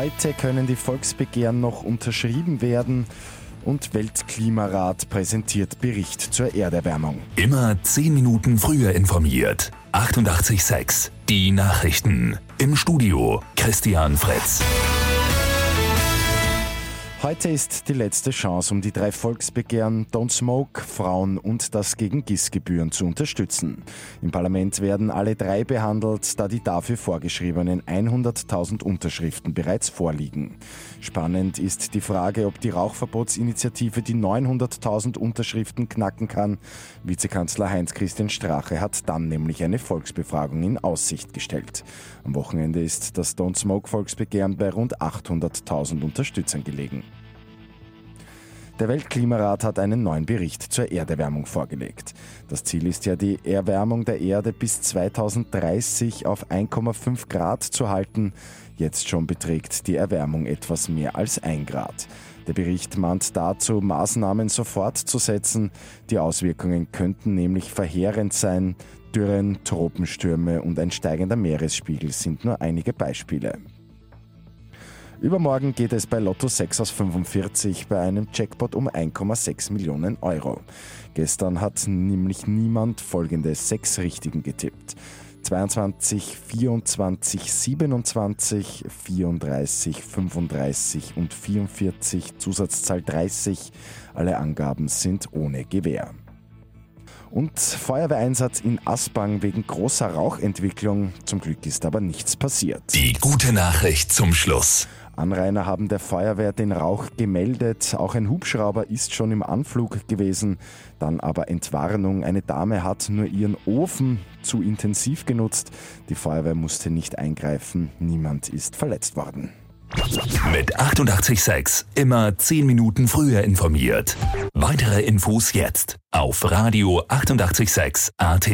Heute können die Volksbegehren noch unterschrieben werden und Weltklimarat präsentiert Bericht zur Erderwärmung. Immer 10 Minuten früher informiert. 88.6 Die Nachrichten. Im Studio Christian Fritz. Heute ist die letzte Chance, um die drei Volksbegehren Don't Smoke, Frauen und das gegen GIS-Gebühren zu unterstützen. Im Parlament werden alle drei behandelt, da die dafür vorgeschriebenen 100.000 Unterschriften bereits vorliegen. Spannend ist die Frage, ob die Rauchverbotsinitiative die 900.000 Unterschriften knacken kann. Vizekanzler Heinz-Christian Strache hat dann nämlich eine Volksbefragung in Aussicht gestellt. Am Wochenende ist das Don't Smoke Volksbegehren bei rund 800.000 Unterstützern gelegen. Der Weltklimarat hat einen neuen Bericht zur Erderwärmung vorgelegt. Das Ziel ist ja, die Erwärmung der Erde bis 2030 auf 1,5 Grad zu halten. Jetzt schon beträgt die Erwärmung etwas mehr als 1 Grad. Der Bericht mahnt dazu, Maßnahmen sofort zu setzen. Die Auswirkungen könnten nämlich verheerend sein. Dürren, Tropenstürme und ein steigender Meeresspiegel sind nur einige Beispiele. Übermorgen geht es bei Lotto 6 aus 45 bei einem Jackpot um 1,6 Millionen Euro. Gestern hat nämlich niemand folgende sechs Richtigen getippt. 22, 24, 27, 34, 35 und 44, Zusatzzahl 30. Alle Angaben sind ohne Gewähr. Und Feuerwehreinsatz in Aspang wegen großer Rauchentwicklung. Zum Glück ist aber nichts passiert. Die gute Nachricht zum Schluss. Anrainer haben der Feuerwehr den Rauch gemeldet. Auch ein Hubschrauber ist schon im Anflug gewesen. Dann aber Entwarnung. Eine Dame hat nur ihren Ofen zu intensiv genutzt. Die Feuerwehr musste nicht eingreifen. Niemand ist verletzt worden. Mit 886 immer 10 Minuten früher informiert. Weitere Infos jetzt auf Radio 886 AT.